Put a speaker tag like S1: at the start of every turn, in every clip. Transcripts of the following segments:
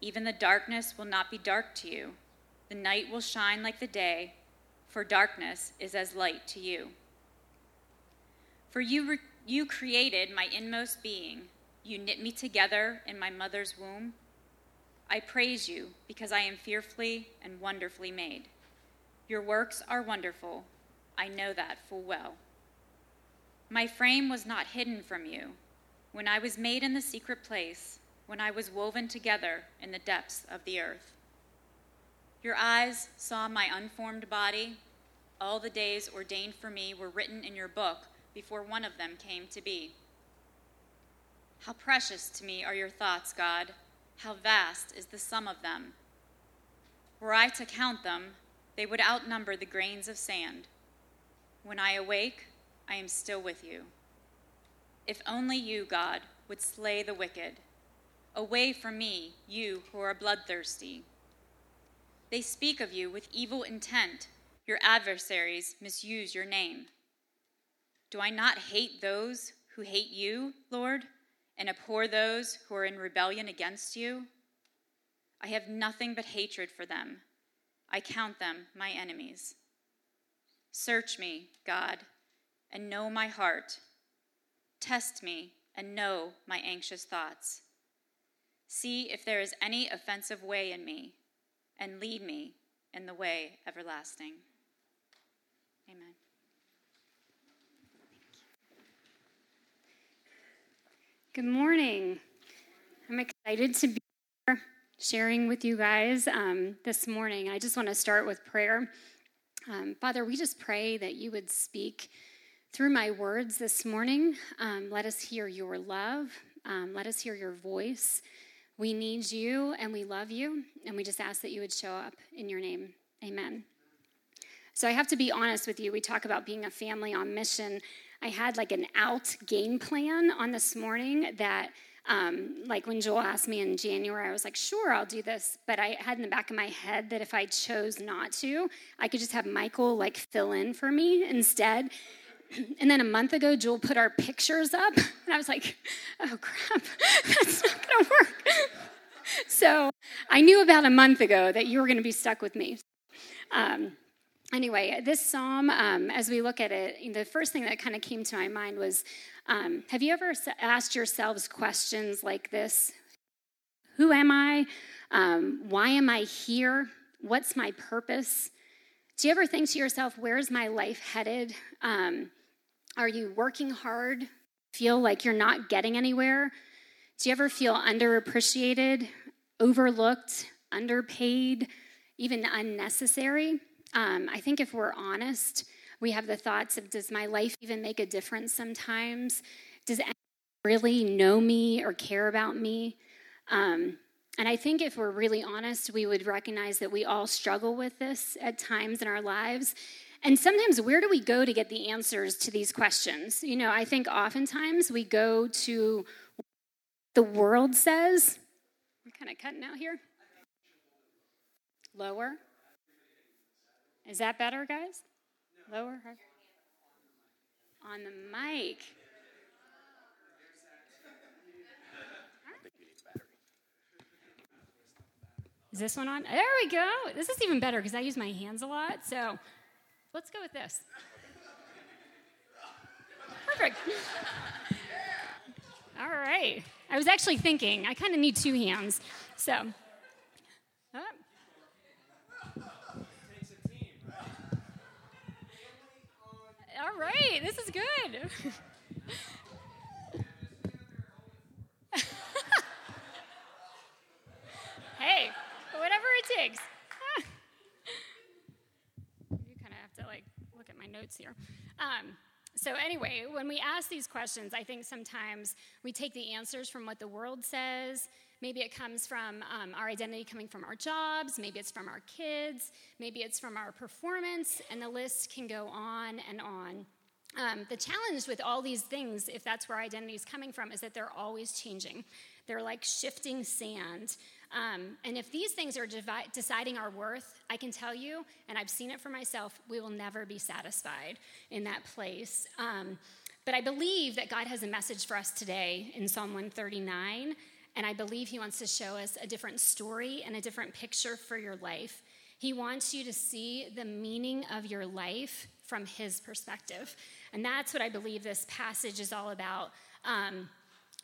S1: even the darkness will not be dark to you. The night will shine like the day, for darkness is as light to you. For you, re- you created my inmost being. You knit me together in my mother's womb. I praise you because I am fearfully and wonderfully made. Your works are wonderful. I know that full well. My frame was not hidden from you. When I was made in the secret place, when I was woven together in the depths of the earth. Your eyes saw my unformed body. All the days ordained for me were written in your book before one of them came to be. How precious to me are your thoughts, God. How vast is the sum of them. Were I to count them, they would outnumber the grains of sand. When I awake, I am still with you. If only you, God, would slay the wicked. Away from me, you who are bloodthirsty. They speak of you with evil intent. Your adversaries misuse your name. Do I not hate those who hate you, Lord? and abhor those who are in rebellion against you? I have nothing but hatred for them. I count them my enemies. Search me, God, and know my heart. Test me and know my anxious thoughts. See if there is any offensive way in me, and lead me in the way everlasting. Amen.
S2: Good morning. I'm excited to be here sharing with you guys um, this morning. I just want to start with prayer. Um, Father, we just pray that you would speak through my words this morning. Um, let us hear your love, um, let us hear your voice. We need you and we love you, and we just ask that you would show up in your name. Amen. So I have to be honest with you. We talk about being a family on mission. I had like an out game plan on this morning that, um, like when Joel asked me in January, I was like, sure, I'll do this. But I had in the back of my head that if I chose not to, I could just have Michael like fill in for me instead. And then a month ago, Joel put our pictures up, and I was like, oh crap, that's not gonna work. so I knew about a month ago that you were gonna be stuck with me. Um, anyway, this psalm, um, as we look at it, the first thing that kind of came to my mind was um, have you ever asked yourselves questions like this? Who am I? Um, why am I here? What's my purpose? Do you ever think to yourself, where's my life headed? Um, are you working hard? Feel like you're not getting anywhere? Do you ever feel underappreciated, overlooked, underpaid, even unnecessary? Um, I think if we're honest, we have the thoughts of does my life even make a difference sometimes? Does anyone really know me or care about me? Um, and I think if we're really honest, we would recognize that we all struggle with this at times in our lives. And sometimes, where do we go to get the answers to these questions? You know, I think oftentimes we go to the world says. I'm kind of cutting out here. Lower. Is that better, guys? Lower? On the mic. Is this one on? There we go. This is even better because I use my hands a lot. So let's go with this. Perfect. All right. I was actually thinking, I kind of need two hands. So. Oh. All right, this is good. hey, whatever it takes. you kind of have to like look at my notes here. Um, so, anyway, when we ask these questions, I think sometimes we take the answers from what the world says. Maybe it comes from um, our identity coming from our jobs. Maybe it's from our kids. Maybe it's from our performance. And the list can go on and on. Um, the challenge with all these things, if that's where identity is coming from, is that they're always changing. They're like shifting sand. Um, and if these things are devi- deciding our worth, I can tell you, and I've seen it for myself, we will never be satisfied in that place. Um, but I believe that God has a message for us today in Psalm 139, and I believe He wants to show us a different story and a different picture for your life. He wants you to see the meaning of your life from His perspective. And that's what I believe this passage is all about. Um,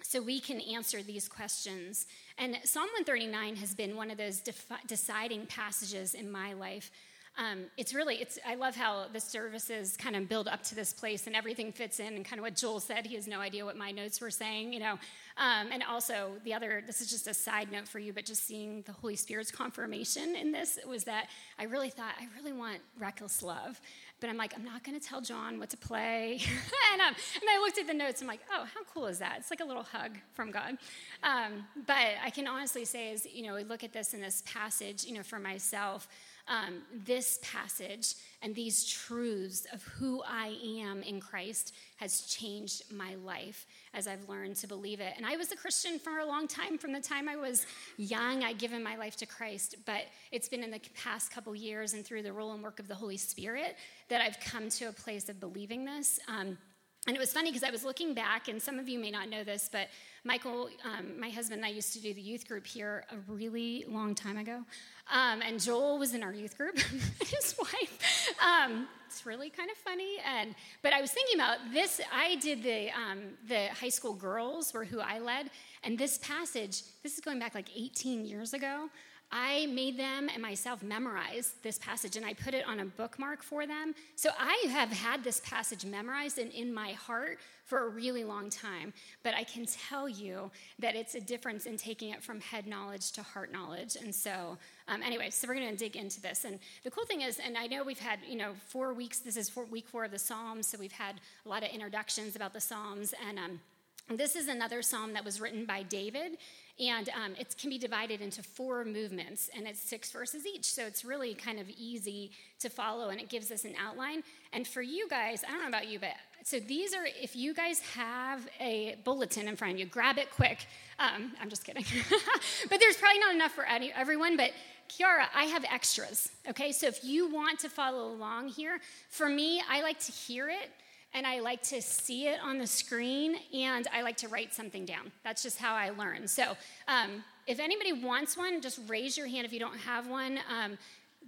S2: so we can answer these questions. And Psalm 139 has been one of those defi- deciding passages in my life. Um, it's really, it's, I love how the services kind of build up to this place and everything fits in and kind of what Joel said. He has no idea what my notes were saying, you know. Um, and also, the other, this is just a side note for you, but just seeing the Holy Spirit's confirmation in this was that I really thought, I really want reckless love. But I'm like, I'm not going to tell John what to play. and, um, and I looked at the notes. I'm like, oh, how cool is that? It's like a little hug from God. Um, but I can honestly say, as you know, we look at this in this passage, you know, for myself, um, this passage and these truths of who I am in Christ has changed my life as I've learned to believe it. And I was a Christian for a long time. From the time I was young, I'd given my life to Christ. But it's been in the past couple years and through the role and work of the Holy Spirit that I've come to a place of believing this. Um, and it was funny because I was looking back, and some of you may not know this, but Michael, um, my husband, and I used to do the youth group here a really long time ago. Um, and Joel was in our youth group, his wife. Um, it's really kind of funny. And but I was thinking about this. I did the um, the high school girls were who I led, and this passage. This is going back like 18 years ago. I made them and myself memorize this passage and I put it on a bookmark for them. So I have had this passage memorized and in my heart for a really long time. But I can tell you that it's a difference in taking it from head knowledge to heart knowledge. And so, um, anyway, so we're going to dig into this. And the cool thing is, and I know we've had, you know, four weeks, this is four, week four of the Psalms. So we've had a lot of introductions about the Psalms. And, um, this is another psalm that was written by David, and um, it can be divided into four movements, and it's six verses each. So it's really kind of easy to follow, and it gives us an outline. And for you guys, I don't know about you, but so these are, if you guys have a bulletin in front of you, grab it quick. Um, I'm just kidding. but there's probably not enough for any, everyone, but Kiara, I have extras, okay? So if you want to follow along here, for me, I like to hear it and I like to see it on the screen, and I like to write something down. That's just how I learn. So, um, if anybody wants one, just raise your hand if you don't have one. Um,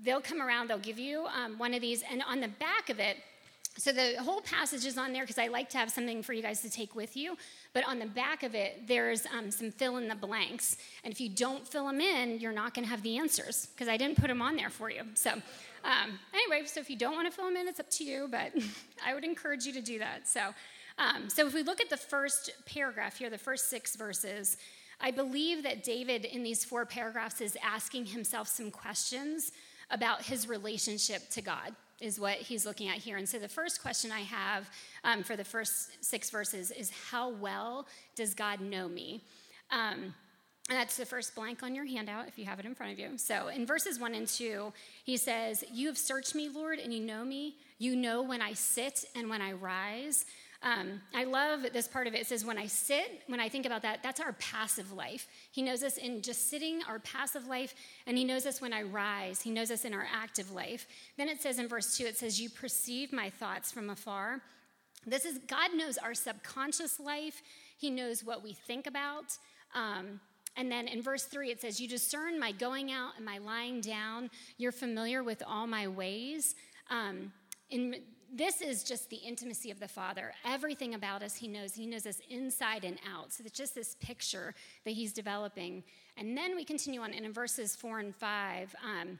S2: they'll come around, they'll give you um, one of these, and on the back of it, so the whole passage is on there because I like to have something for you guys to take with you. But on the back of it, there's um, some fill in the blanks. And if you don't fill them in, you're not going to have the answers because I didn't put them on there for you. So um, anyway, so if you don't want to fill them in, it's up to you, but I would encourage you to do that. So, um, so if we look at the first paragraph here, the first six verses, I believe that David in these four paragraphs is asking himself some questions about his relationship to God, is what he's looking at here. And so the first question I have um, for the first six verses is How well does God know me? Um, that's the first blank on your handout if you have it in front of you. So in verses one and two, he says, You have searched me, Lord, and you know me. You know when I sit and when I rise. Um, I love this part of it. It says, When I sit, when I think about that, that's our passive life. He knows us in just sitting, our passive life, and He knows us when I rise. He knows us in our active life. Then it says in verse 2, it says, You perceive my thoughts from afar. This is, God knows our subconscious life, He knows what we think about. Um, and then in verse 3, it says, You discern my going out and my lying down. You're familiar with all my ways. Um, in this is just the intimacy of the Father. Everything about us, He knows. He knows us inside and out. So it's just this picture that He's developing. And then we continue on, and in verses four and five, um,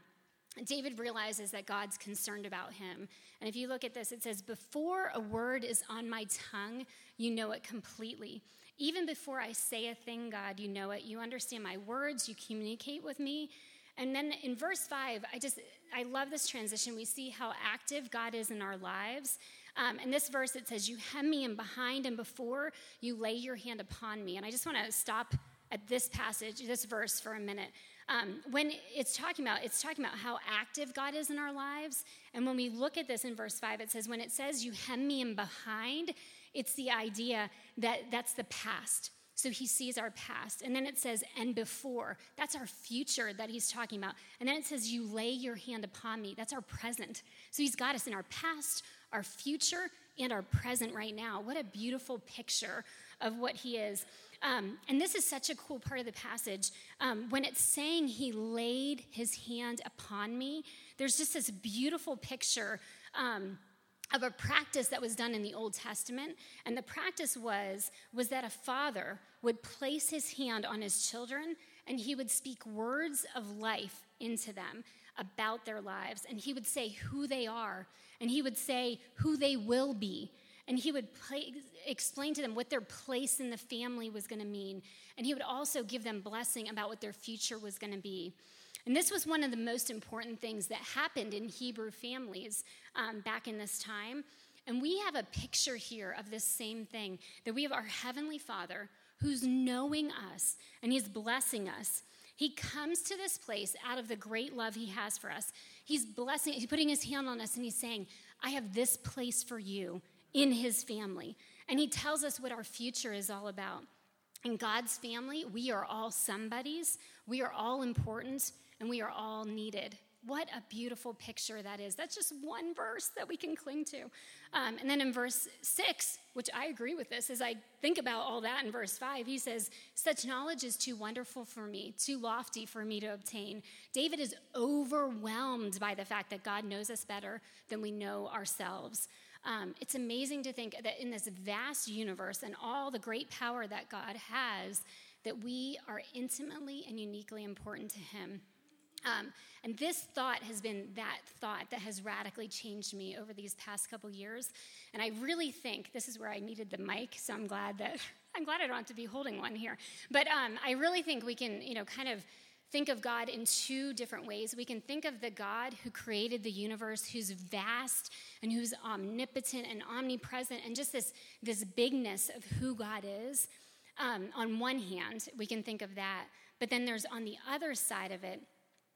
S2: David realizes that God's concerned about him. And if you look at this, it says, Before a word is on my tongue, you know it completely. Even before I say a thing, God, you know it. You understand my words, you communicate with me. And then in verse five, I just, I love this transition. We see how active God is in our lives. Um, in this verse, it says, You hem me in behind and before you lay your hand upon me. And I just want to stop at this passage, this verse for a minute. Um, when it's talking about, it's talking about how active God is in our lives. And when we look at this in verse five, it says, When it says you hem me in behind, it's the idea that that's the past. So he sees our past. And then it says, and before. That's our future that he's talking about. And then it says, you lay your hand upon me. That's our present. So he's got us in our past, our future, and our present right now. What a beautiful picture of what he is. Um, and this is such a cool part of the passage. Um, when it's saying he laid his hand upon me, there's just this beautiful picture. Um, of a practice that was done in the Old Testament. And the practice was, was that a father would place his hand on his children and he would speak words of life into them about their lives. And he would say who they are, and he would say who they will be. And he would play, explain to them what their place in the family was going to mean. And he would also give them blessing about what their future was going to be. And this was one of the most important things that happened in Hebrew families um, back in this time. And we have a picture here of this same thing that we have our Heavenly Father who's knowing us and He's blessing us. He comes to this place out of the great love He has for us. He's blessing, He's putting His hand on us and He's saying, I have this place for you in His family. And He tells us what our future is all about. In God's family, we are all somebodies, we are all important, and we are all needed. What a beautiful picture that is. That's just one verse that we can cling to. Um, and then in verse six, which I agree with this, as I think about all that in verse five, he says, Such knowledge is too wonderful for me, too lofty for me to obtain. David is overwhelmed by the fact that God knows us better than we know ourselves. Um, it's amazing to think that in this vast universe and all the great power that God has, that we are intimately and uniquely important to Him. Um, and this thought has been that thought that has radically changed me over these past couple years. And I really think this is where I needed the mic, so I'm glad that I'm glad I don't have to be holding one here. But um, I really think we can, you know, kind of think of God in two different ways. We can think of the God who created the universe, who's vast and who's omnipotent and omnipresent, and just this, this bigness of who God is. Um, on one hand, we can think of that. But then there's on the other side of it,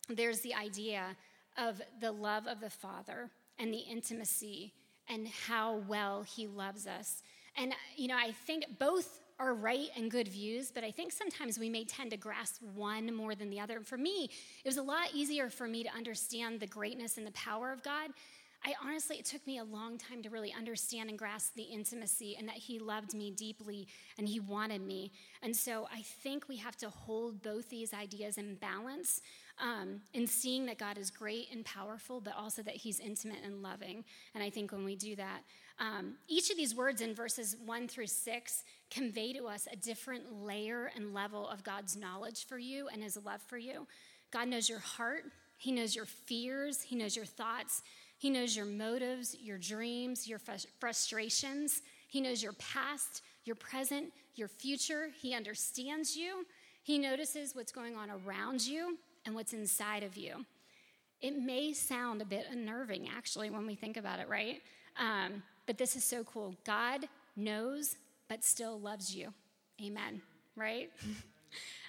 S2: there's the idea of the love of the Father and the intimacy and how well He loves us. And, you know, I think both are right and good views, but I think sometimes we may tend to grasp one more than the other. And for me, it was a lot easier for me to understand the greatness and the power of God I honestly, it took me a long time to really understand and grasp the intimacy and that He loved me deeply and He wanted me. And so I think we have to hold both these ideas in balance um, in seeing that God is great and powerful, but also that He's intimate and loving. And I think when we do that, um, each of these words in verses one through six convey to us a different layer and level of God's knowledge for you and His love for you. God knows your heart, He knows your fears, He knows your thoughts. He knows your motives, your dreams, your frustrations. He knows your past, your present, your future. He understands you. He notices what's going on around you and what's inside of you. It may sound a bit unnerving, actually, when we think about it, right? Um, but this is so cool. God knows, but still loves you. Amen, right?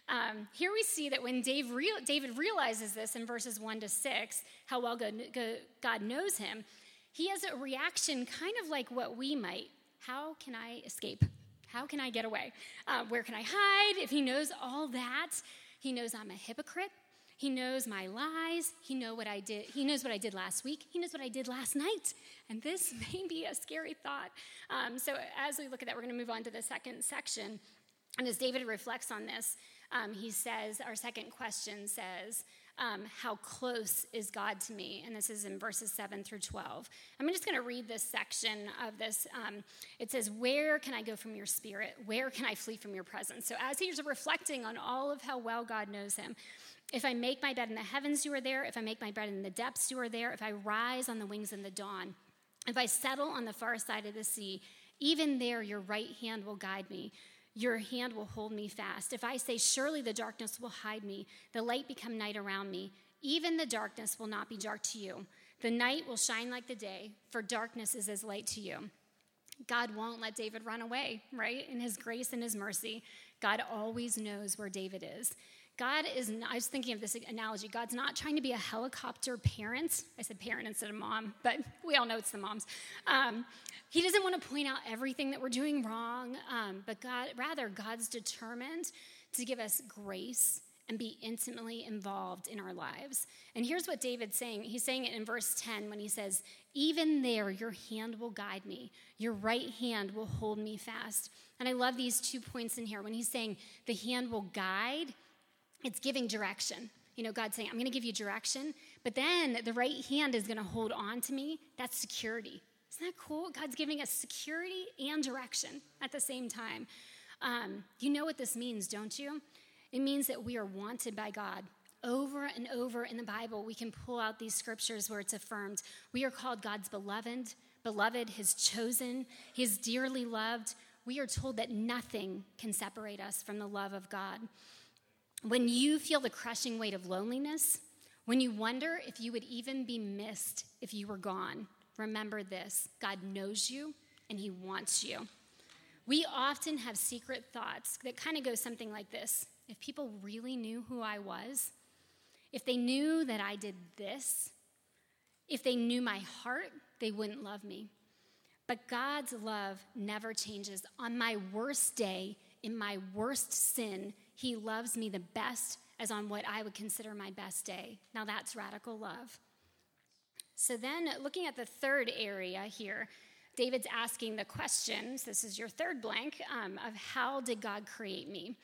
S2: Um, here we see that when Dave real, David realizes this in verses 1 to 6, how well God knows him, he has a reaction kind of like what we might. How can I escape? How can I get away? Uh, where can I hide? If he knows all that, he knows I'm a hypocrite. He knows my lies. He know what I did. He knows what I did last week. He knows what I did last night. And this may be a scary thought. Um, so as we look at that, we're going to move on to the second section. And as David reflects on this, um, he says, our second question says, um, how close is God to me? And this is in verses 7 through 12. I'm just going to read this section of this. Um, it says, Where can I go from your spirit? Where can I flee from your presence? So, as he's reflecting on all of how well God knows him, if I make my bed in the heavens, you are there. If I make my bed in the depths, you are there. If I rise on the wings in the dawn, if I settle on the far side of the sea, even there your right hand will guide me. Your hand will hold me fast. If I say, Surely the darkness will hide me, the light become night around me, even the darkness will not be dark to you. The night will shine like the day, for darkness is as light to you. God won't let David run away, right? In his grace and his mercy, God always knows where David is. God is, not, I was thinking of this analogy. God's not trying to be a helicopter parent. I said parent instead of mom, but we all know it's the moms. Um, he doesn't want to point out everything that we're doing wrong, um, but God, rather, God's determined to give us grace and be intimately involved in our lives. And here's what David's saying. He's saying it in verse 10 when he says, Even there, your hand will guide me, your right hand will hold me fast. And I love these two points in here. When he's saying the hand will guide, it's giving direction. You know, God's saying, I'm going to give you direction, but then the right hand is going to hold on to me. That's security. Isn't that cool? God's giving us security and direction at the same time. Um, you know what this means, don't you? It means that we are wanted by God. Over and over in the Bible, we can pull out these scriptures where it's affirmed. We are called God's beloved, beloved, his chosen, his dearly loved. We are told that nothing can separate us from the love of God. When you feel the crushing weight of loneliness, when you wonder if you would even be missed if you were gone, remember this God knows you and He wants you. We often have secret thoughts that kind of go something like this If people really knew who I was, if they knew that I did this, if they knew my heart, they wouldn't love me. But God's love never changes. On my worst day, in my worst sin, he loves me the best as on what I would consider my best day. Now that's radical love. So then, looking at the third area here, David's asking the questions. This is your third blank um, of how did God create me?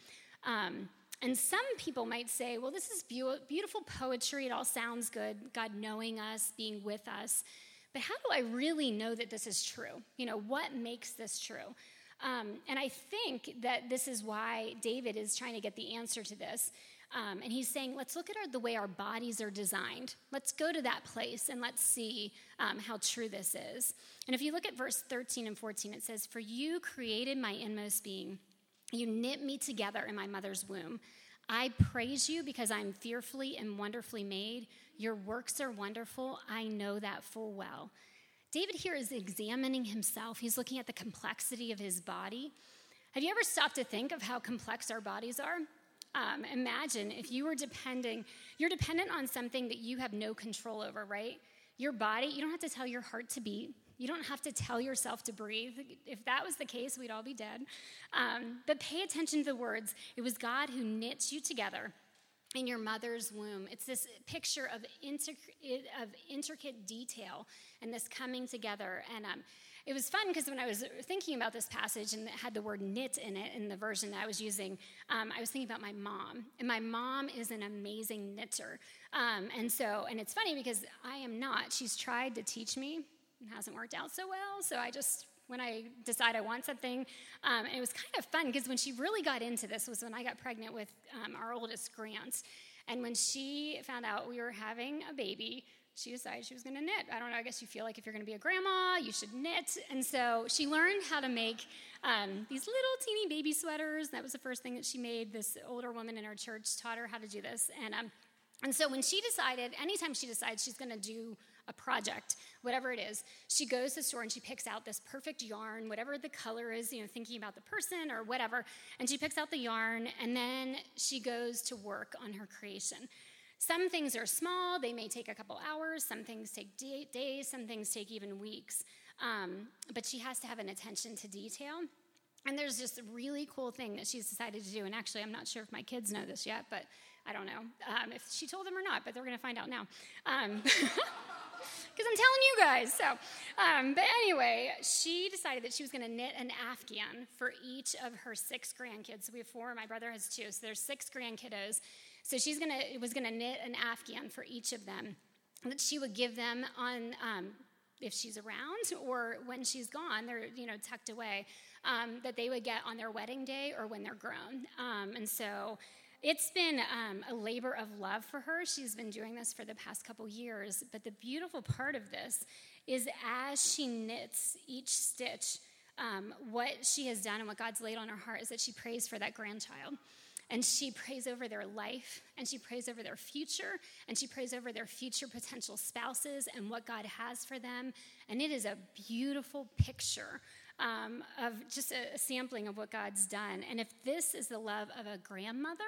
S2: Um, and some people might say, well, this is beautiful poetry. It all sounds good, God knowing us, being with us. But how do I really know that this is true? You know, what makes this true? Um, and I think that this is why David is trying to get the answer to this. Um, and he's saying, let's look at our, the way our bodies are designed. Let's go to that place and let's see um, how true this is. And if you look at verse 13 and 14, it says, For you created my inmost being, you knit me together in my mother's womb. I praise you because I'm fearfully and wonderfully made. Your works are wonderful. I know that full well. David here is examining himself. He's looking at the complexity of his body. Have you ever stopped to think of how complex our bodies are? Um, imagine if you were depending, you're dependent on something that you have no control over, right? Your body, you don't have to tell your heart to beat. You don't have to tell yourself to breathe. If that was the case, we'd all be dead. Um, but pay attention to the words. It was God who knits you together in your mother's womb. It's this picture of, intric- of intricate detail and this coming together. And um, it was fun because when I was thinking about this passage and it had the word knit in it in the version that I was using, um, I was thinking about my mom. And my mom is an amazing knitter. Um, and so, and it's funny because I am not. She's tried to teach me. It hasn't worked out so well. So I just when I decide I want something. Um, and it was kind of fun because when she really got into this was when I got pregnant with um, our oldest Grant. And when she found out we were having a baby, she decided she was going to knit. I don't know, I guess you feel like if you're going to be a grandma, you should knit. And so she learned how to make um, these little teeny baby sweaters. That was the first thing that she made. This older woman in our church taught her how to do this. And, um, and so when she decided, anytime she decides she's going to do a project, whatever it is, she goes to the store and she picks out this perfect yarn, whatever the color is, you know, thinking about the person or whatever, and she picks out the yarn and then she goes to work on her creation. Some things are small, they may take a couple hours, some things take days, some things take even weeks. Um, but she has to have an attention to detail. And there's just a really cool thing that she's decided to do. And actually, I'm not sure if my kids know this yet, but I don't know um, if she told them or not, but they're going to find out now. Um, because I'm telling you guys. So, um, but anyway, she decided that she was going to knit an Afghan for each of her six grandkids. So we have four. My brother has two. So there's six grandkiddos. So she's gonna was gonna knit an afghan for each of them that she would give them on um, if she's around or when she's gone, they're you know tucked away. Um, that they would get on their wedding day or when they're grown. Um, and so it's been um, a labor of love for her. She's been doing this for the past couple years. But the beautiful part of this is as she knits each stitch, um, what she has done and what God's laid on her heart is that she prays for that grandchild. And she prays over their life, and she prays over their future, and she prays over their future potential spouses and what God has for them. And it is a beautiful picture um, of just a, sampling of what God's done. And if this is the love of a grandmother,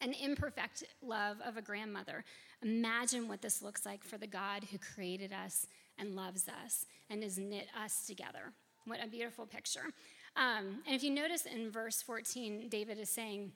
S2: an imperfect love of a grandmother, imagine what this looks like for the God who created us and loves us and has knit us together. What a beautiful picture. Um, and if you notice in verse 14, David is saying,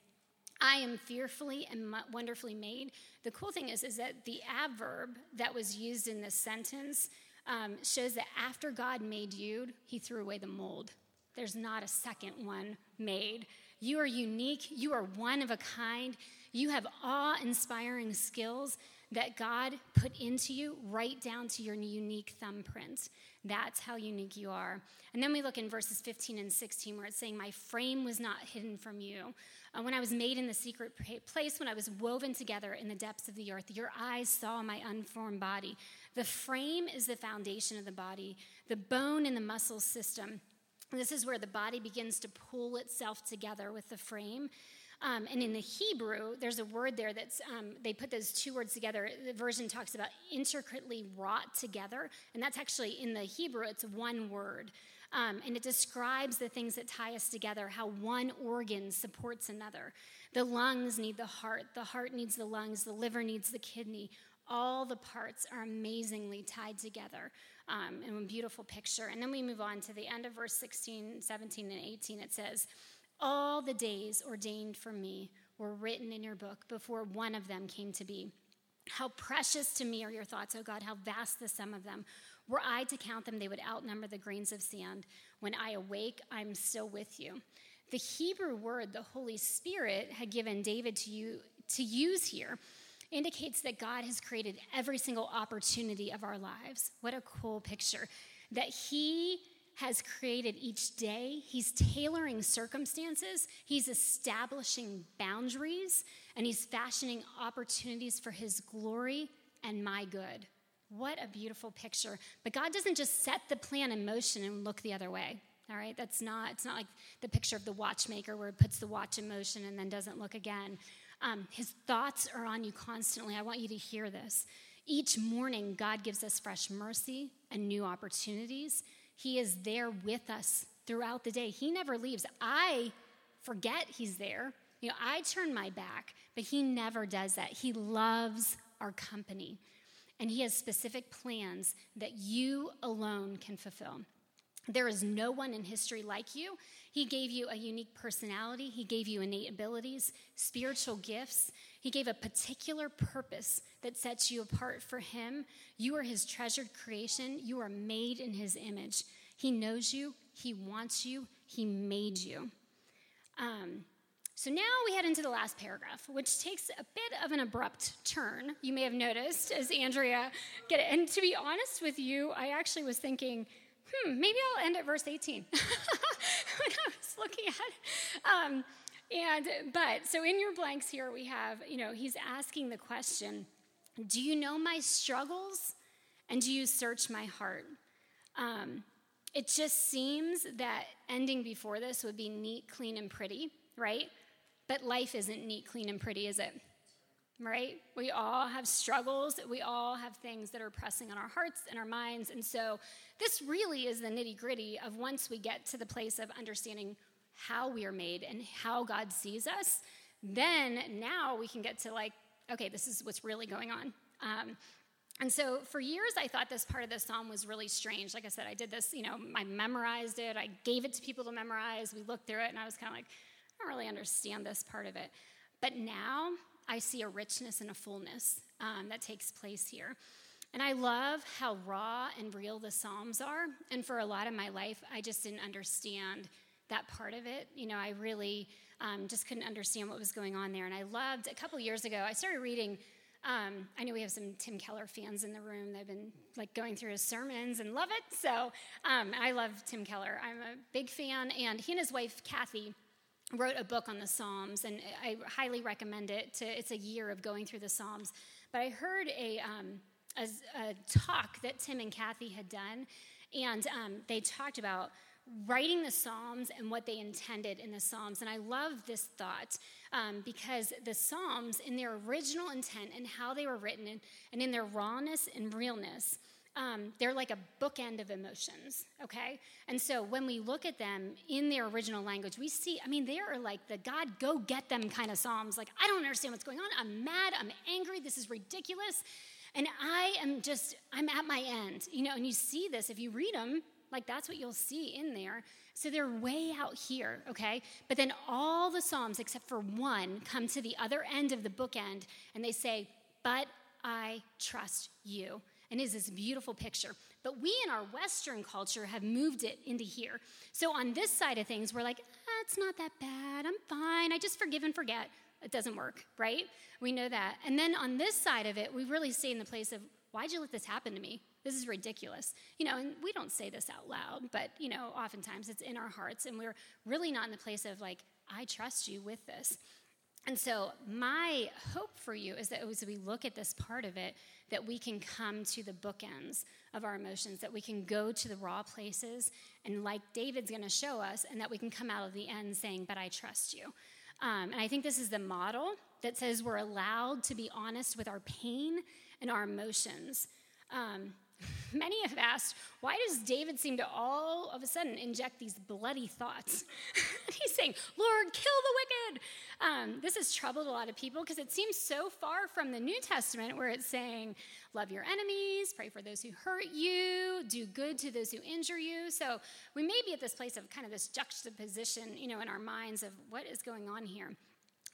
S2: I am fearfully and wonderfully made. The cool thing is, is that the adverb that was used in this sentence um, shows that after God made you, he threw away the mold. There's not a second one made. You are unique. You are one of a kind. You have awe inspiring skills that God put into you right down to your unique thumbprint. That's how unique you are. And then we look in verses 15 and 16 where it's saying, My frame was not hidden from you. Uh, when I was made in the secret place, when I was woven together in the depths of the earth, your eyes saw my unformed body. The frame is the foundation of the body, the bone and the muscle system. This is where the body begins to pull itself together with the frame. Um, and in the Hebrew, there's a word there that's, um, they put those two words together. The version talks about intricately wrought together. And that's actually in the Hebrew, it's one word. Um, and it describes the things that tie us together, how one organ supports another. The lungs need the heart, the heart needs the lungs, the liver needs the kidney. All the parts are amazingly tied together um, in a beautiful picture. And then we move on to the end of verse 16, 17, and 18. It says, all the days ordained for me were written in your book before one of them came to be. How precious to me are your thoughts, O God, how vast the sum of them. Were I to count them, they would outnumber the grains of sand. When I awake, I'm still with you. The Hebrew word the Holy Spirit had given David to, you, to use here indicates that God has created every single opportunity of our lives. What a cool picture. That He has created each day. He's tailoring circumstances, he's establishing boundaries, and he's fashioning opportunities for his glory and my good. What a beautiful picture. But God doesn't just set the plan in motion and look the other way. All right, that's not, it's not like the picture of the watchmaker where it puts the watch in motion and then doesn't look again. Um, his thoughts are on you constantly. I want you to hear this. Each morning, God gives us fresh mercy and new opportunities. He is there with us throughout the day. He never leaves. I forget He's there. You know, I turn my back, but He never does that. He loves our company. And He has specific plans that you alone can fulfill. There is no one in history like you. He gave you a unique personality. He gave you innate abilities, spiritual gifts. He gave a particular purpose that sets you apart for Him. You are His treasured creation. You are made in His image. He knows you, He wants you, He made you. Um, so now we head into the last paragraph, which takes a bit of an abrupt turn. You may have noticed as Andrea get it. And to be honest with you, I actually was thinking, hmm, maybe I'll end at verse 18 when I was looking at it. Um, and, but, so in your blanks here, we have, you know, he's asking the question Do you know my struggles? And do you search my heart? Um, it just seems that ending before this would be neat, clean, and pretty, right? But life isn't neat, clean, and pretty, is it? Right? We all have struggles. We all have things that are pressing on our hearts and our minds. And so, this really is the nitty gritty of once we get to the place of understanding how we are made and how God sees us, then now we can get to like, okay, this is what's really going on. Um, and so for years, I thought this part of the psalm was really strange. Like I said, I did this, you know, I memorized it, I gave it to people to memorize, we looked through it, and I was kind of like, I don't really understand this part of it. But now I see a richness and a fullness um, that takes place here. And I love how raw and real the Psalms are. And for a lot of my life, I just didn't understand that part of it. You know, I really um, just couldn't understand what was going on there. And I loved, a couple years ago, I started reading. Um, I know we have some Tim Keller fans in the room. They've been like going through his sermons and love it. So um, I love Tim Keller. I'm a big fan. And he and his wife, Kathy, wrote a book on the Psalms, and I highly recommend it. To, it's a year of going through the Psalms. But I heard a, um, a, a talk that Tim and Kathy had done, and um, they talked about writing the Psalms and what they intended in the Psalms. And I love this thought um, because the Psalms, in their original intent and how they were written, and, and in their rawness and realness, um, they're like a bookend of emotions, okay? And so when we look at them in their original language, we see, I mean, they are like the God, go get them kind of Psalms. Like, I don't understand what's going on. I'm mad. I'm angry. This is ridiculous. And I am just, I'm at my end, you know, and you see this if you read them, like that's what you'll see in there. So they're way out here, okay? But then all the Psalms, except for one, come to the other end of the bookend and they say, But I trust you. And is this beautiful picture. But we in our Western culture have moved it into here. So on this side of things, we're like, ah, it's not that bad. I'm fine. I just forgive and forget. It doesn't work, right? We know that. And then on this side of it, we really stay in the place of, why'd you let this happen to me? This is ridiculous. You know, and we don't say this out loud, but, you know, oftentimes it's in our hearts, and we're really not in the place of, like, I trust you with this. And so, my hope for you is that as we look at this part of it, that we can come to the bookends of our emotions, that we can go to the raw places, and like David's going to show us, and that we can come out of the end saying, But I trust you. Um, and I think this is the model that says we're allowed to be honest with our pain and our emotions. Um, Many have asked, why does David seem to all of a sudden inject these bloody thoughts? He's saying, Lord, kill the wicked. Um, this has troubled a lot of people because it seems so far from the New Testament where it's saying, love your enemies, pray for those who hurt you, do good to those who injure you. So we may be at this place of kind of this juxtaposition, you know, in our minds of what is going on here.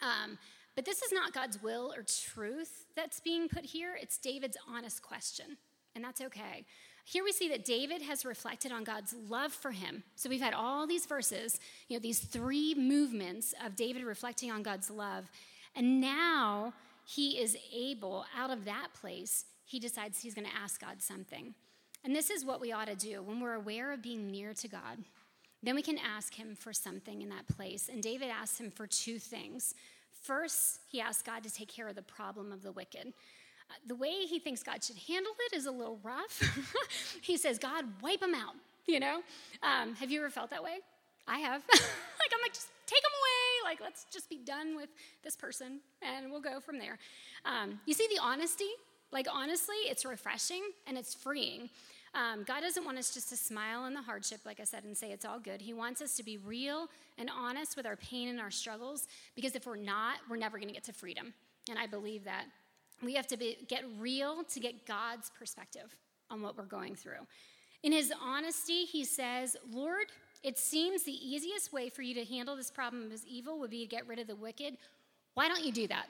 S2: Um, but this is not God's will or truth that's being put here. It's David's honest question and that's okay. Here we see that David has reflected on God's love for him. So we've had all these verses, you know, these three movements of David reflecting on God's love. And now he is able, out of that place, he decides he's going to ask God something. And this is what we ought to do when we're aware of being near to God. Then we can ask him for something in that place. And David asked him for two things. First, he asked God to take care of the problem of the wicked the way he thinks God should handle it is a little rough. he says, God, wipe them out, you know? Um, have you ever felt that way? I have. like, I'm like, just take them away. Like, let's just be done with this person and we'll go from there. Um, you see the honesty? Like, honestly, it's refreshing and it's freeing. Um, God doesn't want us just to smile in the hardship, like I said, and say it's all good. He wants us to be real and honest with our pain and our struggles because if we're not, we're never going to get to freedom. And I believe that. We have to be, get real to get God's perspective on what we're going through. In his honesty, he says, Lord, it seems the easiest way for you to handle this problem of evil would be to get rid of the wicked. Why don't you do that?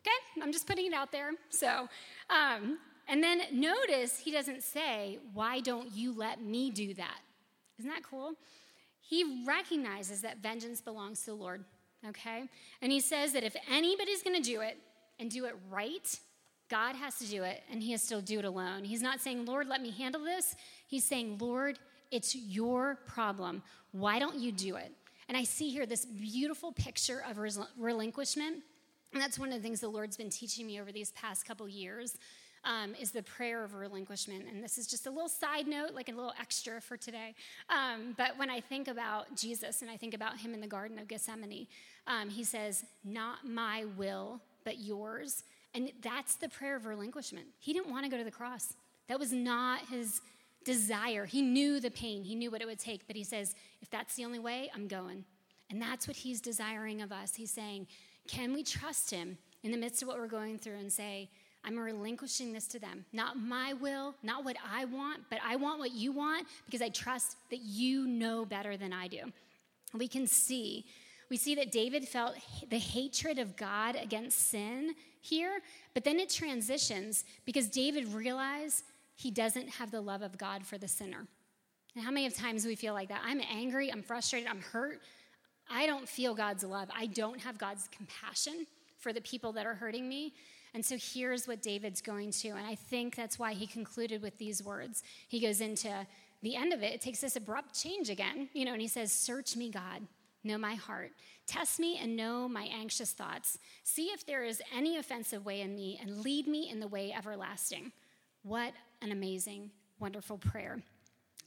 S2: Okay, I'm just putting it out there. So, um, and then notice he doesn't say, Why don't you let me do that? Isn't that cool? He recognizes that vengeance belongs to the Lord, okay? And he says that if anybody's gonna do it, and do it right, God has to do it, and He has to do it alone. He's not saying, Lord, let me handle this. He's saying, Lord, it's your problem. Why don't you do it? And I see here this beautiful picture of relinquishment. And that's one of the things the Lord's been teaching me over these past couple years. Um, is the prayer of relinquishment. And this is just a little side note, like a little extra for today. Um, but when I think about Jesus and I think about him in the Garden of Gethsemane, um, he says, Not my will, but yours. And that's the prayer of relinquishment. He didn't want to go to the cross. That was not his desire. He knew the pain, he knew what it would take, but he says, if that's the only way, I'm going. And that's what he's desiring of us. He's saying, can we trust him in the midst of what we're going through and say, I'm relinquishing this to them. Not my will, not what I want, but I want what you want because I trust that you know better than I do. We can see we see that David felt the hatred of God against sin here, but then it transitions because David realized he doesn't have the love of God for the sinner. And how many of times we feel like that? I'm angry, I'm frustrated, I'm hurt. I don't feel God's love. I don't have God's compassion for the people that are hurting me. And so here's what David's going to. And I think that's why he concluded with these words. He goes into the end of it, it takes this abrupt change again, you know, and he says, Search me, God, know my heart. Test me and know my anxious thoughts. See if there is any offensive way in me and lead me in the way everlasting. What an amazing, wonderful prayer.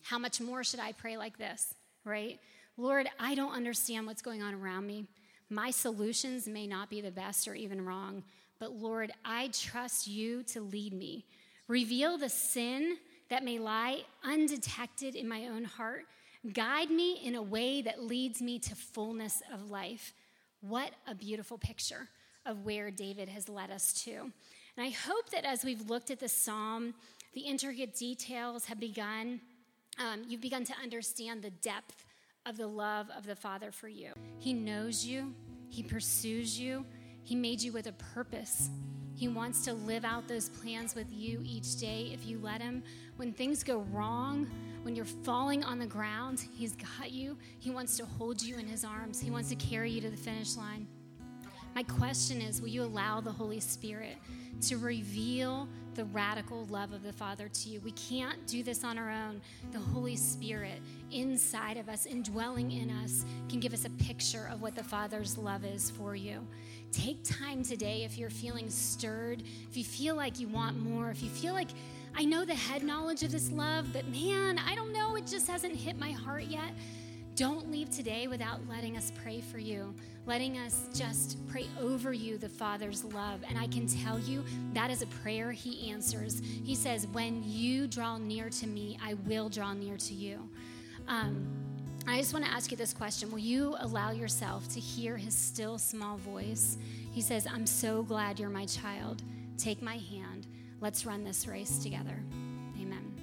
S2: How much more should I pray like this, right? Lord, I don't understand what's going on around me. My solutions may not be the best or even wrong, but Lord, I trust you to lead me. Reveal the sin that may lie undetected in my own heart. Guide me in a way that leads me to fullness of life. What a beautiful picture of where David has led us to. And I hope that as we've looked at the psalm, the intricate details have begun, um, you've begun to understand the depth of the love of the Father for you. He knows you, He pursues you, He made you with a purpose. He wants to live out those plans with you each day if you let Him. When things go wrong, when you're falling on the ground, He's got you. He wants to hold you in His arms, He wants to carry you to the finish line. My question is will you allow the Holy Spirit to reveal the radical love of the Father to you? We can't do this on our own. The Holy Spirit inside of us, indwelling in us, can give us a picture of what the Father's love is for you. Take time today if you're feeling stirred, if you feel like you want more, if you feel like I know the head knowledge of this love, but man, I don't know, it just hasn't hit my heart yet. Don't leave today without letting us pray for you, letting us just pray over you the Father's love. And I can tell you that is a prayer He answers. He says, When you draw near to me, I will draw near to you. Um, I just want to ask you this question Will you allow yourself to hear His still small voice? He says, I'm so glad you're my child. Take my hand. Let's run this race together. Amen.